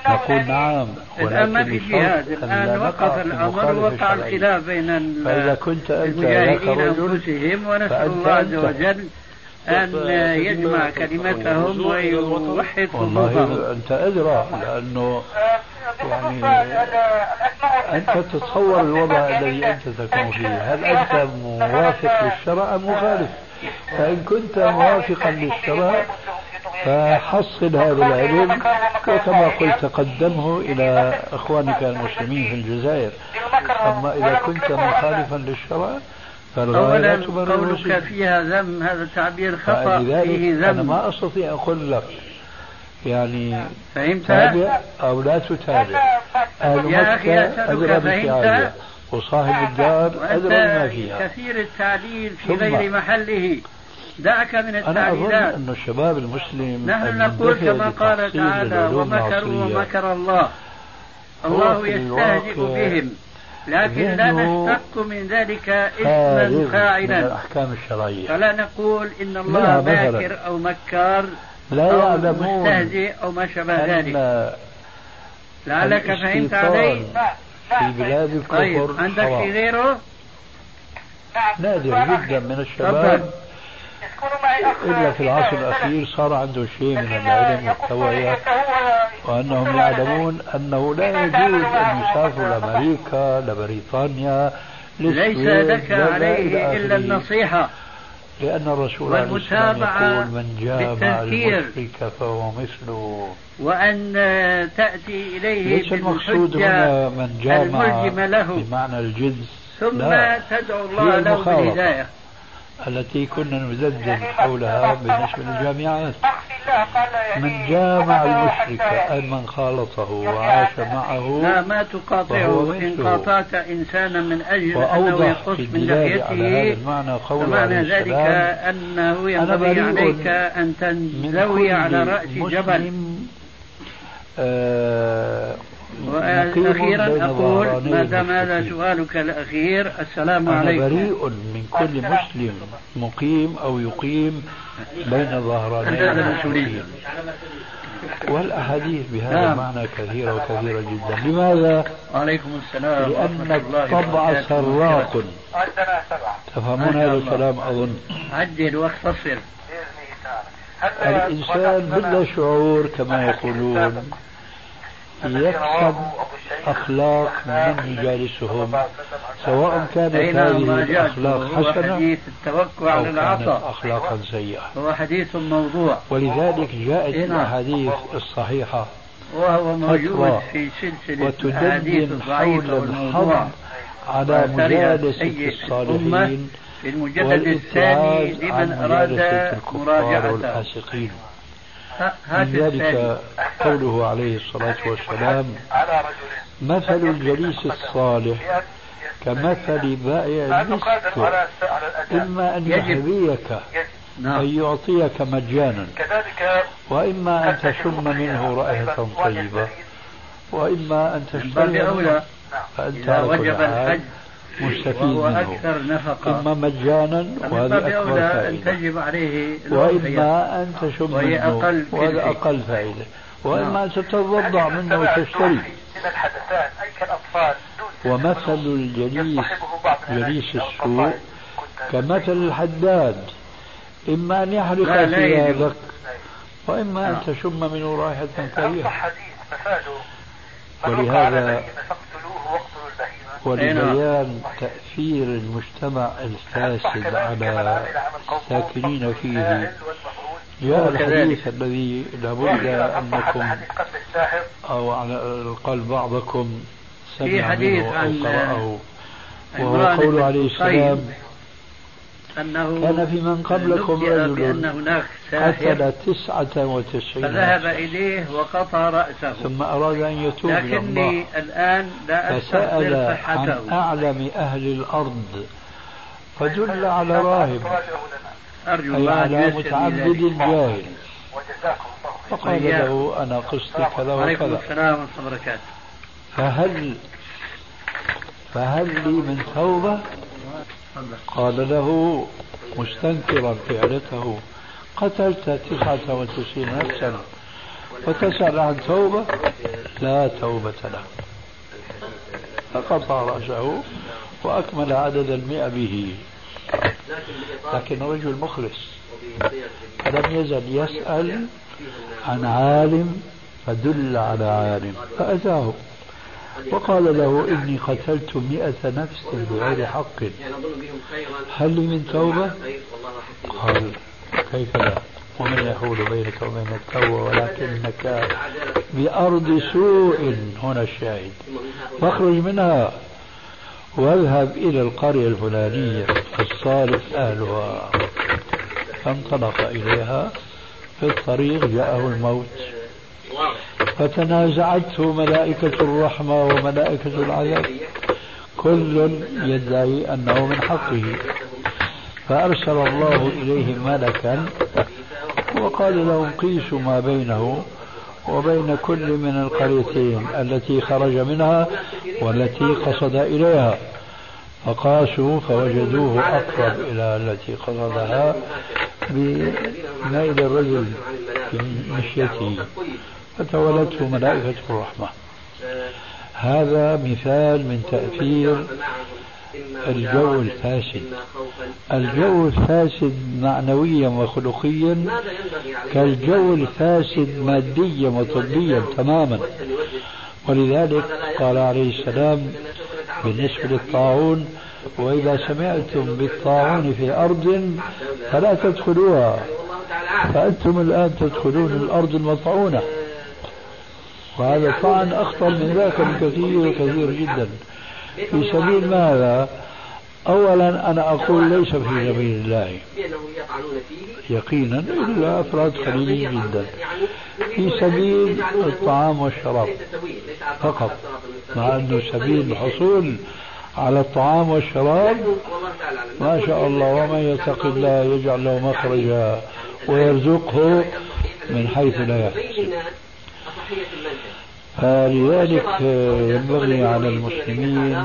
نقول نعم الآن ما في جهاد لا وقف نقع في الأمر المخالفة وقع الشرعية. الخلاف بين ال- فإذا كنت أنت لك المجاهدين ونسأل فأنت الله عز. وجل أن يجمع كلمتهم ويوحد والله صفوفهم أنت أدرى لأنه يعني أنت تتصور الوضع الذي أنت تكون فيه. هل أنت موافق للشرع أم مخالف؟ فإن كنت موافقا للشرع فحصل هذا العلم وكما قلت قدمه إلى إخوانك المسلمين في الجزائر. أما إذا كنت مخالفا للشرع أولا لا تبرر قولك فيها ذم هذا تعبير خطأ فيه أنا ذم ما أستطيع أقول لك. يعني فهمت؟ تابع أو لا تتابع. أهل يا أخي أسألك فهمت؟ وصاحب الدار أدرى وأنت فيها. كثير التعليل في غير محله. دعك من أنا أظن التعليلات أن الشباب المسلم نحن نقول كما قال تعالى ومكروا ومكر الله. الله يستهزئ بهم. لكن لا نشتق من ذلك اسما خارج من فاعلا. الأحكام الشرعية. فلا نقول إن الله. ماكر أو مكار لا أو يعلمون مستهزئ أو ما شابه ذلك. لعلك فهمت علي؟ في بلاد الكفر طيب عندك. في غيره؟ نادر جدا من الشباب. إلا في العصر الأخير صار عنده شيء من العلم والتوعية وأنهم يعلمون أنه لا يجوز أن يسافروا لأمريكا لبريطانيا ليس لك عليه آخره. النصيحة. لأن الرسول عليه والمتابعة يقول من جامع. المشرك فهو مثله. وأن تأتي إليه ليس المقصود هنا من جامع له. بمعنى الجنس. ثم لا. تدعو الله له المخالطة. التي كنا ندندن حولها بالنسبة للجامعات من جامع المشرك أي من خالطه وعاش معه لا ما تقاطعه. إن. قاطعت إنسانا من أجل أنه يقص من الدلالة على هذا لحيته المعنى قول فمعنى ذلك أنه ينبغي عليك أن تنزوي على رأس جبل. آه وأخيرا أقول ما دام هذا. سؤالك الأخير السلام أنا عليكم بريء من كل مسلم مقيم أو يقيم بين ظهراني المشركين والأحاديث بهذا نعم. المعنى كثيرة وكثيرة جدا لماذا؟ وعليكم السلام لأن الطبع. سراق تفهمون هذا. الكلام أظن عدل واختصر الإنسان بلا شعور كما يقولون يكسب أخلاق من يجالسهم سواء كانت هذه الأخلاق حسنة حديث التوكل على العطاء أخلاقا سيئة. هو حديث موضوع. ولذلك جاءت. الأحاديث الصحيحة. وهو موجود في سلسلة الأحاديث الضعيفة والموضوع. على مجالسة الصالحين في المجلد الثاني لمن أراد مراجعته. من ذلك قوله عليه الصلاة والسلام مثل الجليس الصالح كمثل بائع المسك. على على الأداء إما أن. يهديك يجب. نعم. أن يعطيك مجانا. كذلك وإما أن تشم منه رائحة طيبة. وإما أن تشتري فأنت إذا على كل وجب الحج. مستفيد وهو منه. أكثر نفقة. إما مجانا باب أكبر فائدة. تجب عليه وإما أن تشم وهي منه. أقل وهذا. أقل فائدة. وإما نعم. أن تتوضع منه وتشتري. الحدثان أي كالأطفال ومثل الجليس جليس السوء كمثل الحداد. إما أن يحرق. ثيابك. وإما أن نعم. تشم منه رائحة كريهة حديث مفاده. من ولهذا- ولبيان تأثير المجتمع الفاسد على الساكنين فيه. جاء الحديث الذي لابد أنكم أو على الأقل بعضكم في سمع حديث منه عن أو قرأه. وهو قول عليه السلام أنه كان في من قبلكم رجل بأن هناك قتل تسعة وتسعين فذهب إليه وقطع رأسه. ثم أراد أن يتوب إلى الله. لكني الآن لا فسأل عن أعلم أهل الأرض. فدل على راهب. أرجو أي الله أن على متعبد. جاهل فقال. له أنا قصتي كذا وعليكم وكذا. السلام ورحمة الله وبركاته. فهل فهل لي من توبة؟ قال له مستنكرا فعلته قتلت تسعة وتسعين نفسا وتسأل عن توبة لا توبة له. فقطع رأسه وأكمل عدد المئة به. لكن رجل مخلص فلم يزل يسأل عن عالم فدل على عالم فأتاه. وقال له إني قتلت مئة نفس بغير حق. هل لي من توبة؟ قال كيف لا؟ ومن يحول بينك وبين التوبة ولكنك بأرض سوء. هنا الشاهد. فاخرج منها واذهب إلى القرية الفلانية الصالح أهلها. فانطلق إليها في الطريق جاءه الموت. فتنازعته ملائكة الرحمة وملائكة العذاب. كل يدعي أنه من حقه. فأرسل الله إليه ملكا وقال لهم قيسوا ما بينه وبين كل من القريتين التي خرج منها والتي قصد إليها. فقاسوا فوجدوه أقرب إلى التي قصدها بميل الرجل مشيته فتولته ملائكة الرحمة. هذا مثال من تأثير الجو الفاسد. الجو الفاسد معنويا وخلقيا كالجو الفاسد ماديا وطبيا تماما. ولذلك قال عليه السلام بالنسبة للطاعون وإذا سمعتم بالطاعون في أرض فلا تدخلوها. فأنتم الآن تدخلون الأرض المطعونة. وهذا طعن أخطر من ذاك بكثير كثير جدا. في سبيل ماذا؟ أولا أنا أقول ليس في سبيل الله يقينا إلا أفراد قليلين جدا. في سبيل الطعام والشراب فقط مع أنه سبيل الحصول على الطعام والشراب. ما شاء الله ومن يتق الله يجعل له مخرجا ويرزقه من حيث لا يحتسب فلذلك ينبغي على المسلمين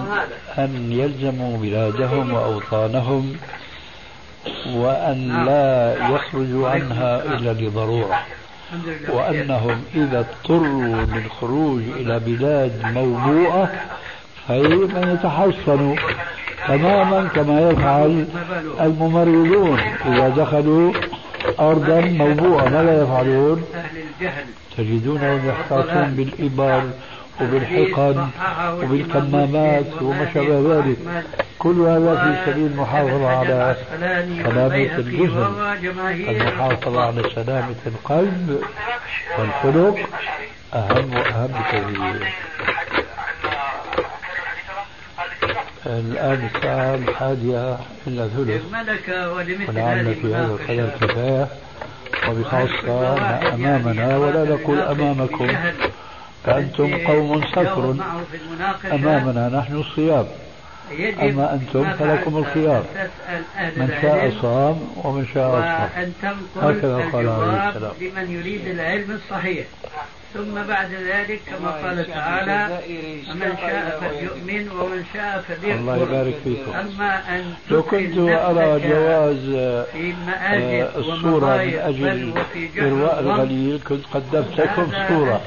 أن يلزموا بلادهم وأوطانهم وأن لا يخرجوا عنها إلا لضرورة وأنهم إذا اضطروا للخروج إلى بلاد موبوءة فإن يتحصنوا تماما كما يفعل الممرضون إذا دخلوا أرضا موبوءة ماذا يفعلون؟ تجدونهم يحتاطون بالإبر وبالحقن وبالكمامات وما شابه ذلك. كل هذا في سبيل المحافظة على سلامة الجسم. المحافظة على سلامة القلب والخلق أهم وأهم بكثير الآن الساعة الحادية إلا ثلث ولعل في هذا القدر كفاية. وبخاصة ما أمامنا ولا نقول أمامكم. فأنتم قوم سفر. أمامنا نحن الصيام. أما أنتم فلكم الخيار. من شاء صام ومن شاء تنقل هكذا قال عليه السلام. لمن يريد العلم الصحيح. ثم بعد ذلك كما قال تعالى من شاء فليؤمن ومن شاء فليكفر. الله يبارك فيكم. أما أن لو كنت أرى جواز في آه، الصورة من أجل إرواء الغليل كنت قدمت لكم صورة.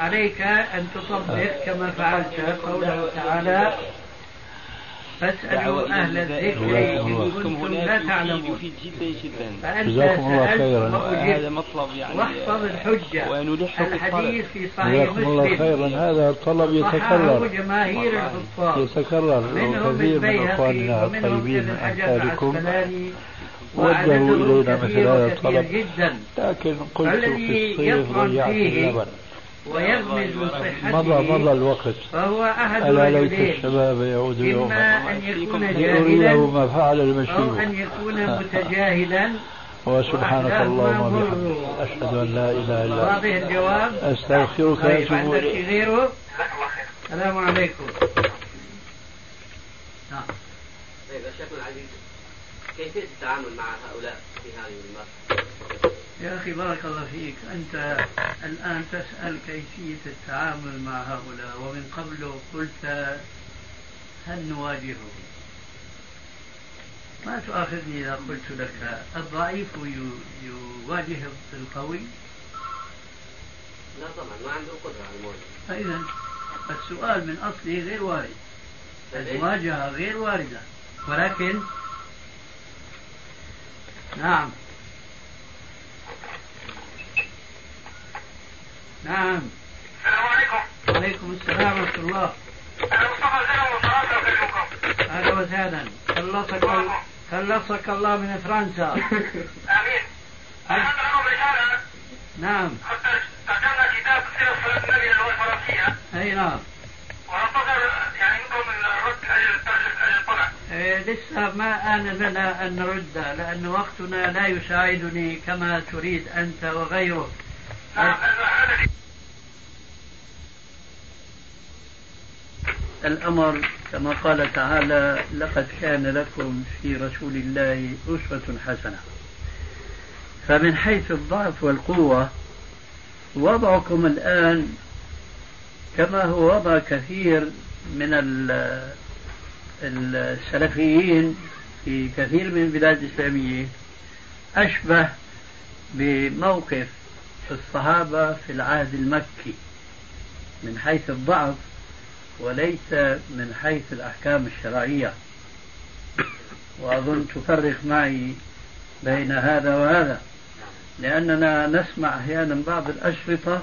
عليك أن تطبق كما فعلت قوله تعالى فاسألوا أهل الذكر إن كنتم لا تعلمون يفيد جدا جدا فأنت جزاكم الله خيرا. هذا مطلب يعني. واحفظ الحجة. ونلح الحديث في صحيح جزاكم الله مسلم. خيرا. هذا الطلب يتكرر. جماهير الحفاظ يتكرر. وكثير من ومنهم الطيبين من العسقلاني. وجهوا إلينا مثل هذا الطلب. لكن قلت في الصيف ضيعت اللبن ويغمز من صحته مضى مضى الوقت. فهو أحد ألا ليت الشباب يعود يوما إما أن يكون جاهلا ما فعل أو المشيب أن يكون متجاهلا. وسبحانك اللهم. وبحمدك. أشهد أن لا إله إلا أنت. واضح الجواب؟ أستغفرك طيب عندك إليك. غيره؟ السلام عليكم. نعم. طيب يا شيخنا العزيز كيفية التعامل مع هؤلاء في هذه المرحلة؟ يا أخي بارك الله فيك. أنت الآن تسأل كيفية التعامل مع هؤلاء؟ ومن قبل قلت هل نواجههم؟ ما تؤاخذني إذا قلت لك الضعيف يو- يواجه القوي؟ لا طبعا ما عنده قدرة على المواجهة. فإذا السؤال من أصله غير وارد. المواجهة غير واردة. ولكن نعم. نعم. السلام عليكم. وعليكم السلام ورحمة الله. أنا مصطفى زينب من فرنسا أكلمكم أهلا وسهلا. خلصك خلصك الله من فرنسا. آمين. أرسلت لكم رسالة نعم. حتى ترجمنا كتاب سيرة صلاة النبي اللي هو الفرنسية. أي نعم. وننتظر يعني منكم الرد أجل الطبع إيه، لسه ما آن لنا أن نرد لأن وقتنا لا يساعدني كما تريد أنت وغيرك. الأمر كما قال تعالى لقد كان لكم في رسول الله أسوة حسنة. فمن حيث الضعف والقوة وضعكم الآن كما هو وضع كثير من ال- السلفيين في كثير من البلاد الإسلامية أشبه بموقف الصحابة في العهد المكي من حيث الضعف وليس من حيث الأحكام الشرعية. وأظن تفرق معي بين هذا وهذا لأننا نسمع أحيانا بعض الأشرطة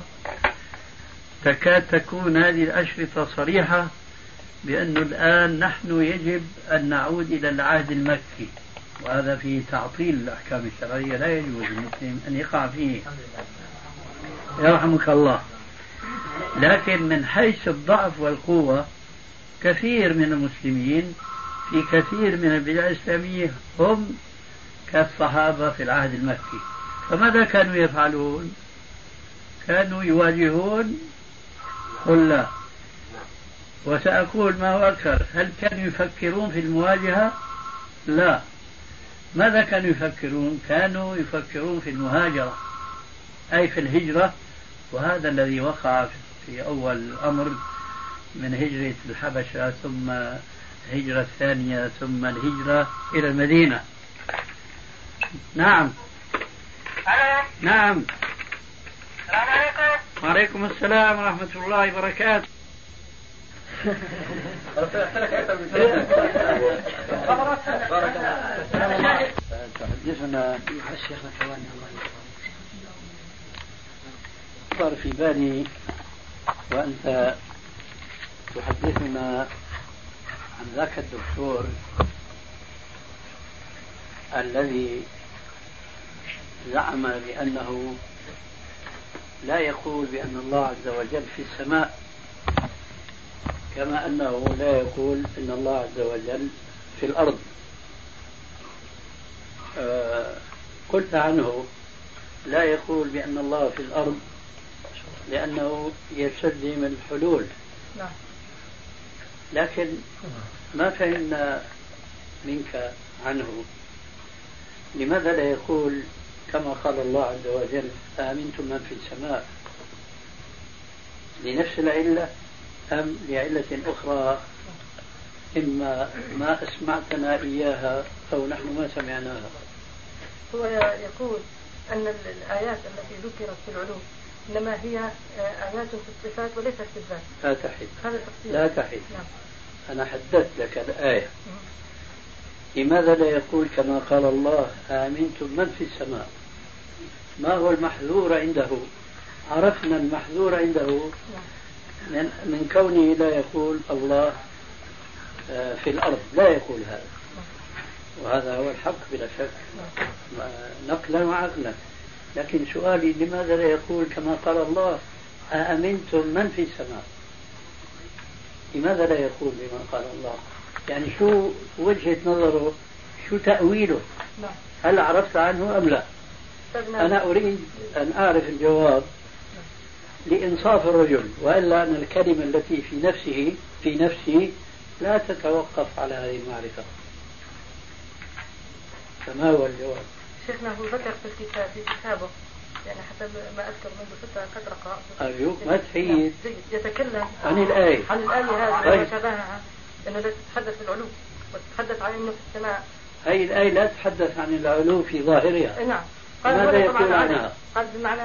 تكاد تكون هذه الأشرطة صريحة بأنه الآن نحن يجب أن نعود إلى العهد المكي. وهذا فيه تعطيل الأحكام الشرعية لا يجوز للمسلم أن يقع فيه. يرحمك الله. لكن من حيث الضعف والقوة كثير من المسلمين في كثير من البلاد الإسلامية هم كالصحابة في العهد المكي. فماذا كانوا يفعلون؟ كانوا يواجهون قل وسأقول ما هو أكثر هل كانوا يفكرون في المواجهة؟ لا. ماذا كانوا يفكرون؟ كانوا يفكرون في المهاجرة. أي في الهجرة وهذا الذي وقع في أول الأمر من هجرة الحبشة ثم الهجرة الثانية ثم الهجرة إلى المدينة. نعم. نعم. السلام عليكم وعليكم السلام ورحمة الله وبركاته. تحدثنا مع شيخنا. ثواني الله. صار في بالي وأنت تحدثنا عن ذاك الدكتور الذي زعم بأنه لا يقول بأن الله عز وجل في السماء كما أنه لا يقول أن الله عز وجل في الأرض. آه قلت عنه لا يقول بأن الله في الأرض لأنه يستلزم الحلول نعم. لكن ما فهمنا منك عنه. لماذا لا يقول كما قال الله عز وجل آمنتم من في السماء؟ لنفس العلة أم لعلة أخرى؟ إما ما أسمعتنا إياها أو نحن ما سمعناها. هو يقول أن الآيات التي ذكرت في العلوم إنما هي آيات في الصفات وليست في الذات. لا تحد هذا تفسير لا تحد نعم. أنا حددت لك الآية. لماذا لا يقول كما قال الله آمنتم من في السماء؟ ما هو المحذور عنده؟ عرفنا المحذور عنده من, من كونه لا يقول الله آه، في الأرض. لا يقول هذا. وهذا هو الحق بلا شك. نقلا وعقلا. لكن سؤالي لماذا لا يقول كما قال الله أأمنتم من في السماء؟ لماذا لا يقول بما قال الله؟ يعني شو وجهة نظره؟ شو تأويله. هل عرفت عنه أم لا؟ أنا أريد أن أعرف الجواب لإنصاف الرجل وإلا أن الكلمة التي في نفسه في نفسي لا تتوقف على هذه المعرفة. فما هو الجواب؟ شيخنا هو ذكر في الكتاب في كتابه. يعني حسب ما أذكر منذ فترة قد قرات ارجوك ما تحيد يتكلم عن الآية. عن الآية هذه طيب. وشبهها إنه لا تتحدث في العلوم وتتحدث عن إنه في السماء. هذه الآية لا تتحدث عن العلو في ظاهرها. إيه نعم. قال ماذا يقول عنها؟ قال بمعنى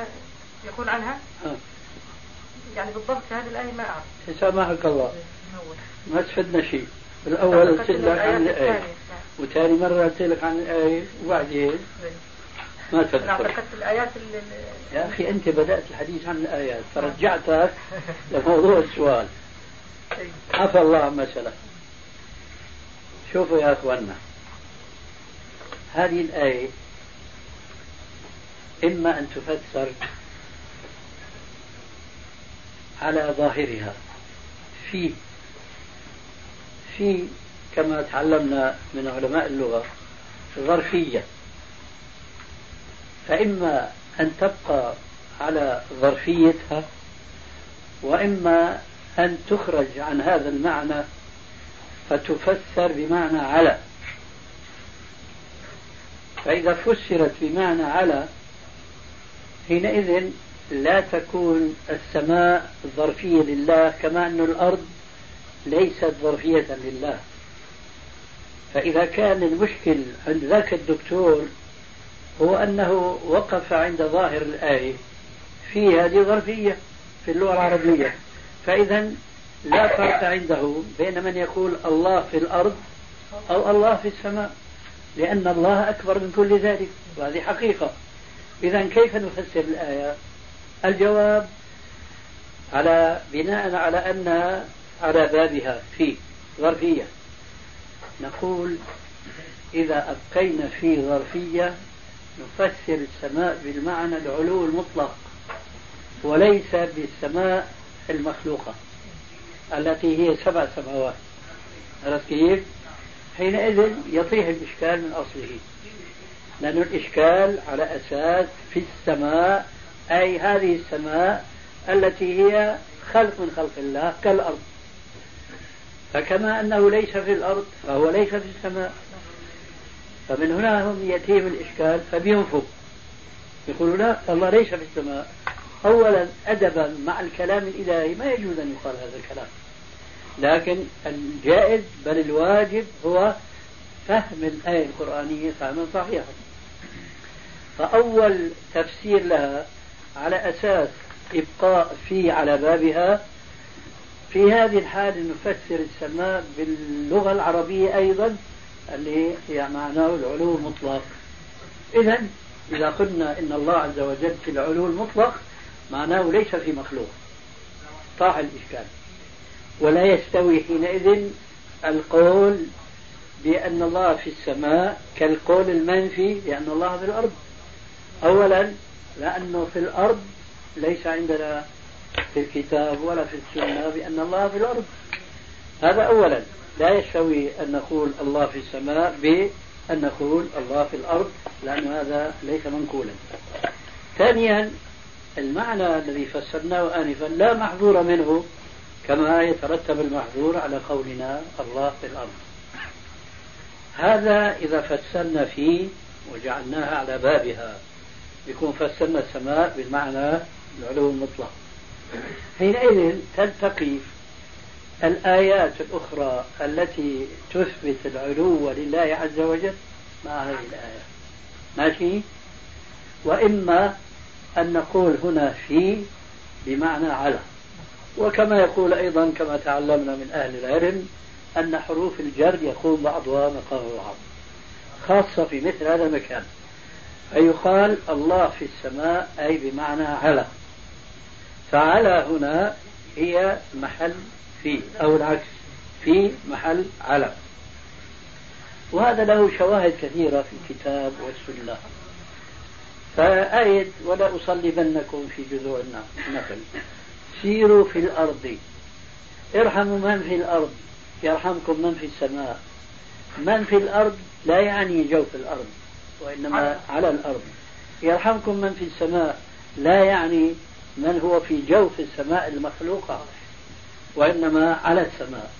يقول عنها؟ ها. يعني بالضبط هذه الآية ما أعرف. سامحك الله. هو. ما تفدنا شيء. بالأول قلت لك عن الآية. وثاني مرة قلت لك عن الآية وبعدين ما تذكر. ذكرت الآيات اللي يا أخي أنت بدأت الحديث عن الآيات فرجعتك لموضوع السؤال. عفى الله عما سلف. شوفوا يا أخوانا هذه الآية إما أن تفسر على ظاهرها في في كما تعلمنا من علماء اللغة ظرفية. فإما أن تبقى على ظرفيتها وإما أن تخرج عن هذا المعنى فتفسر بمعنى على. فإذا فسرت بمعنى على حينئذ لا تكون السماء ظرفية لله كما أن الأرض ليست ظرفية لله. فإذا كان المشكل عند ذاك الدكتور هو أنه وقف عند ظاهر الآية في هذه ظرفية في اللغة العربية. فإذا لا فرق عنده بين من يقول الله في الأرض أو الله في السماء لأن الله أكبر من كل ذلك وهذه حقيقة. إذا كيف نفسر الآية؟ الجواب على بناء على أنها على بابها في ظرفية. نقول إذا أبقينا في ظرفية نفسر السماء بالمعنى العلو المطلق وليس بالسماء المخلوقة التي هي سبع سماوات. عرفت كيف؟ حينئذ يطيح الإشكال من أصله. لأن الإشكال على أساس في السماء أي هذه السماء التي هي خلق من خلق الله كالأرض. فكما أنه ليس في الأرض فهو ليس في السماء. فمن هنا هم يأتيهم الإشكال فبينفوا. يقولوا لا الله ليس في السماء. أولا أدبا مع الكلام الإلهي ما يجوز أن يقال هذا الكلام. لكن الجائز بل الواجب هو فهم الآية القرآنية فهما صحيحا. فأول تفسير لها على أساس إبقاء في على بابها في هذه الحال نفسر السماء باللغة العربية أيضا اللي هي معناه العلو المطلق. إذا إذا قلنا إن الله عز وجل في العلو المطلق معناه ليس في مخلوق. طاح الإشكال. ولا يستوي حينئذ القول بأن الله في السماء كالقول المنفي بأن الله في الأرض. أولا لأنه في الأرض ليس عندنا في الكتاب ولا في السنة بأن الله في الأرض. هذا أولا. لا يستوي أن نقول الله في السماء بأن نقول الله في الأرض لأن هذا ليس منقولا. ثانيا المعنى الذي فسرناه آنفا لا محظور منه كما يترتب المحظور على قولنا الله في الأرض. هذا إذا فسرنا فيه وجعلناها على بابها يكون فسرنا السماء بالمعنى العلو المطلق. حينئذ تلتقي الآيات الأخرى التي تثبت العلو لله عز وجل مع هذه الآية. ماشي؟ وإما أن نقول هنا في بمعنى على. وكما يقول أيضا كما تعلمنا من أهل العلم أن حروف الجر يقوم بعضها مقام بعض. خاصة في مثل هذا المكان. فيقال الله في السماء أي بمعنى على. فعلى هنا هي محل في أو العكس في محل على وهذا له شواهد كثيرة في الكتاب والسنة. فآية ولا أصلبنكم في جذوع النخل. سيروا في الأرض. ارحموا من في الأرض. يرحمكم من في السماء. من في الأرض لا يعني جوف الأرض وإنما على الأرض. يرحمكم من في السماء لا يعني من هو في جوف السماء المخلوقة وإنما على السماء.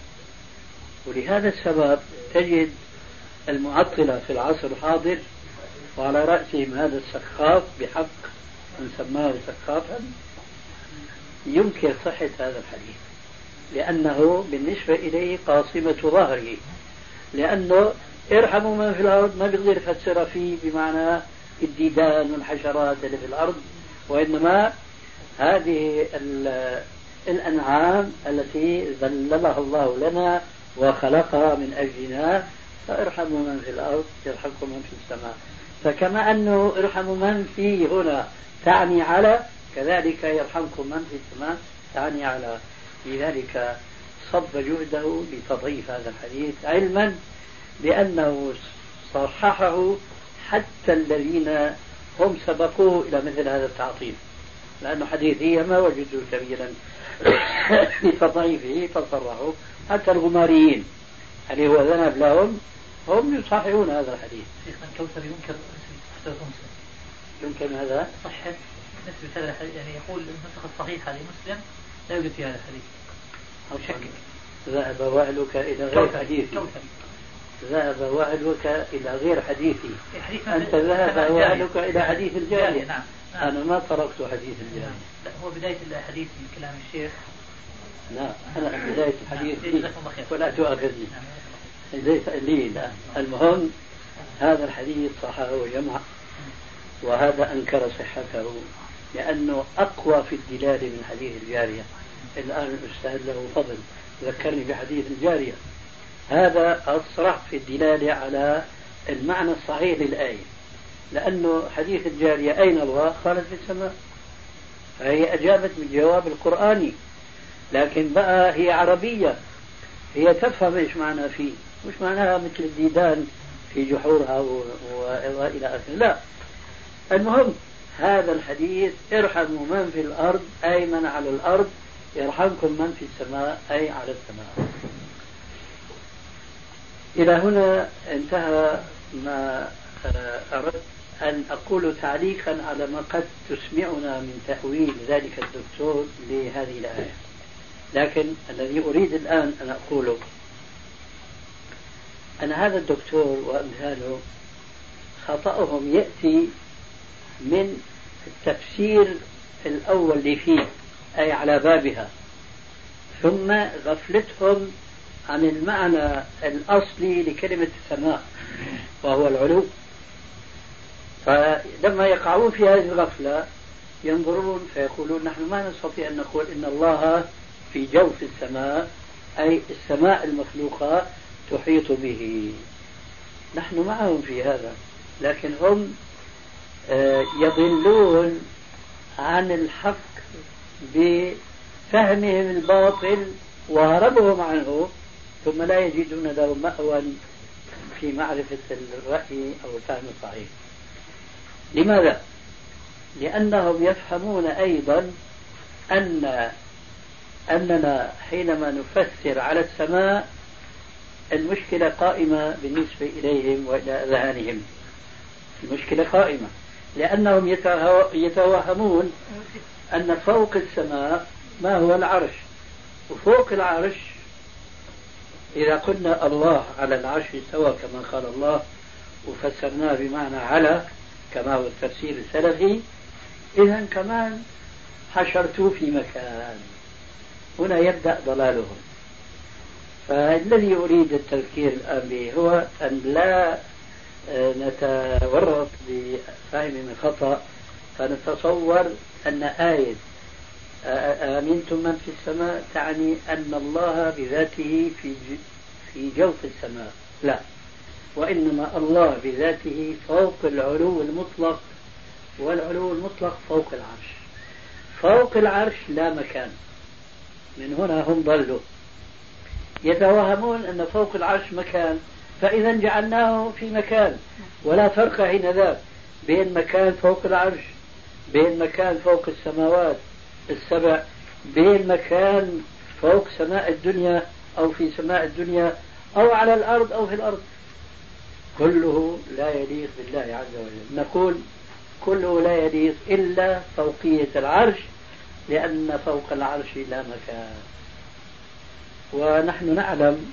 ولهذا السبب تجد المعطلة في العصر الحاضر وعلى رأسهم هذا السخاف بحق من سماه سخافا. ينكر صحة هذا الحديث لأنه بالنسبة إليه قاصمة ظهره لأنه ارحموا من في الأرض ما بيقدر يفسر فيه بمعنى الديدان والحشرات اللي في الأرض وإنما هذه الأنعام التي ذللها الله لنا وخلقها من أجلنا فارحموا من في الأرض يرحمكم من في السماء. فكما أنه ارحموا من في هنا تعني على كذلك يرحمكم من في السماء تعني على. لذلك صب جهده لتضعيف هذا الحديث علما بأنه صححه حتى الذين هم سبقوه إلى مثل هذا التعطيل. لأنه حديثيا ما وجدوا كبيرا في تضعيفه فصرحوا حتى الغماريين اللي هو ذنب لهم هم يصححون هذا الحديث. شيخنا الكوثري ينكر يمكن هذا صحة نسبة هذا الحديث يعني يقول النسخة الصحيحة لمسلم لا يوجد في هذا الحديث. أو شك. ذهب وعلك إلى غير حديثي. ذهب وعلك إلى غير حديثي. أنت ذهب وعلك إلى حديث الجارية نعم. نعم. أنا ما تركت حديث الجارية لا هو بداية الحديث من كلام الشيخ. لا أنا بداية الحديث لي ولا تؤاخذني. ليس لي لا. المهم هذا الحديث صححه جمع وهذا أنكر صحته لأنه أقوى في الدلالة من حديث الجارية. الآن الأستاذ له فضل ذكرني بحديث الجارية. هذا أصرح في الدلالة على المعنى الصحيح للآية. لأنه حديث الجارية أين الله؟ قالت في السماء. فهي أجابت بالجواب القرآني. لكن بقى هي عربية. هي تفهم إيش معنى فيه. مش معناها مثل الديدان في جحورها وإلى آخره. لا. المهم هذا الحديث ارحموا من في الأرض أي من على الأرض يرحمكم من في السماء أي على السماء. إلى هنا انتهى ما أردت أن أقول تعليقا على ما قد تسمعنا من تأويل ذلك الدكتور لهذه الآية. لكن الذي أريد الآن أن أقوله أن هذا الدكتور وأمثاله خطأهم يأتي من التفسير الأول اللي فيه أي على بابها ثم غفلتهم عن المعنى الأصلي لكلمة السماء وهو العلو. فلما يقعون في هذه الغفلة ينظرون فيقولون نحن ما نستطيع أن نقول إن الله في جوف السماء أي السماء المخلوقة تحيط به. نحن معهم في هذا لكن هم آه، يضلون عن الحق بفهمهم الباطل وهربهم عنه ثم لا يجدون له مأوى في معرفة الرأي أو الفهم الصحيح. لماذا؟ لأنهم يفهمون أيضا أن أننا حينما نفسر على السماء المشكلة قائمة بالنسبة إليهم وإلى أذهانهم. المشكلة قائمة. لأنهم يتوهمون أن فوق السماء ما هو العرش. وفوق العرش إذا قلنا الله على العرش استوى كما قال الله وفسرناه بمعنى على كما هو التفسير السلفي إذا كمان حشرتوه في مكان. هنا يبدأ ضلالهم. فالذي أريد التذكير الآن به هو أن لا آه، نتورط بفهم خطأ فنتصور أن آية آمنتم من في السماء تعني أن الله بذاته في في جوف السماء. لا. وإنما الله بذاته فوق العلو المطلق والعلو المطلق فوق العرش. فوق العرش لا مكان. من هنا هم ضلوا. يتوهمون أن فوق العرش مكان فإذا جعلناه في مكان. ولا فرق حين ذاك بين مكان فوق العرش بين مكان فوق السماوات السبع بين مكان فوق سماء الدنيا أو في سماء الدنيا أو على الأرض أو في الأرض. كله لا يليق بالله عز وجل. نقول كله لا يليق إلا فوقية العرش لأن فوق العرش لا مكان. ونحن نعلم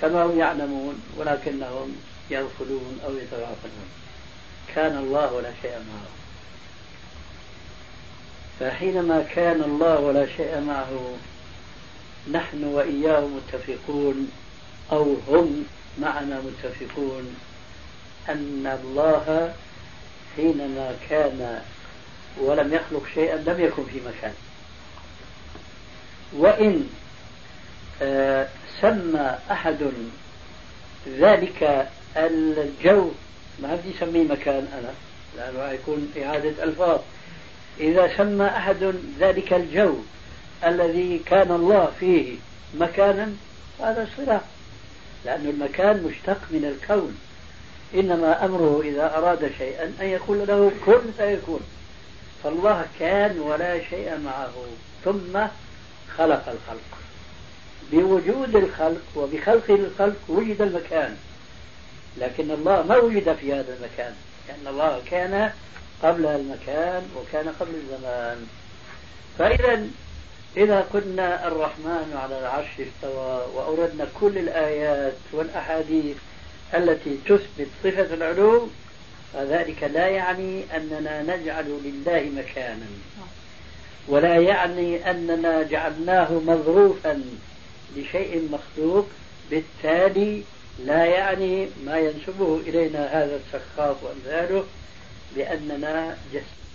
كما هم يعلمون ولكنهم يغفلون أو يتغافلون. كان الله ولا شيء معه. فحينما كان الله ولا شيء معه نحن وإياه متفقون أو هم معنا متفقون. أن الله حينما كان ولم يخلق شيئا لم يكن في مكان. وإن آه، سمى أحد ذلك الجو ما بدي أسميه مكان أنا لأنه يكون إعادة ألفاظ. إذا سمى أحد ذلك الجو الذي كان الله فيه مكانا هذا صلاح لأن المكان مشتق من الكون. إنما أمره إذا أراد شيئا أن يقول له كن فيكون فالله كان ولا شيء معه ثم خلق الخلق. بوجود الخلق وبخلق الخلق وجد المكان. لكن الله ما وجد في هذا المكان. لأن الله كان قبل المكان وكان قبل الزمان. فإذا إذا قلنا الرحمن على العرش استوى وأوردنا كل الآيات والأحاديث التي تثبت صفة العلو فذلك لا يعني أننا نجعل لله مكانا. ولا يعني أننا جعلناه مظروفا لشيء مخلوق بالتالي لا يعني ما ينسبه إلينا هذا السخاف وأمثاله بأننا جسد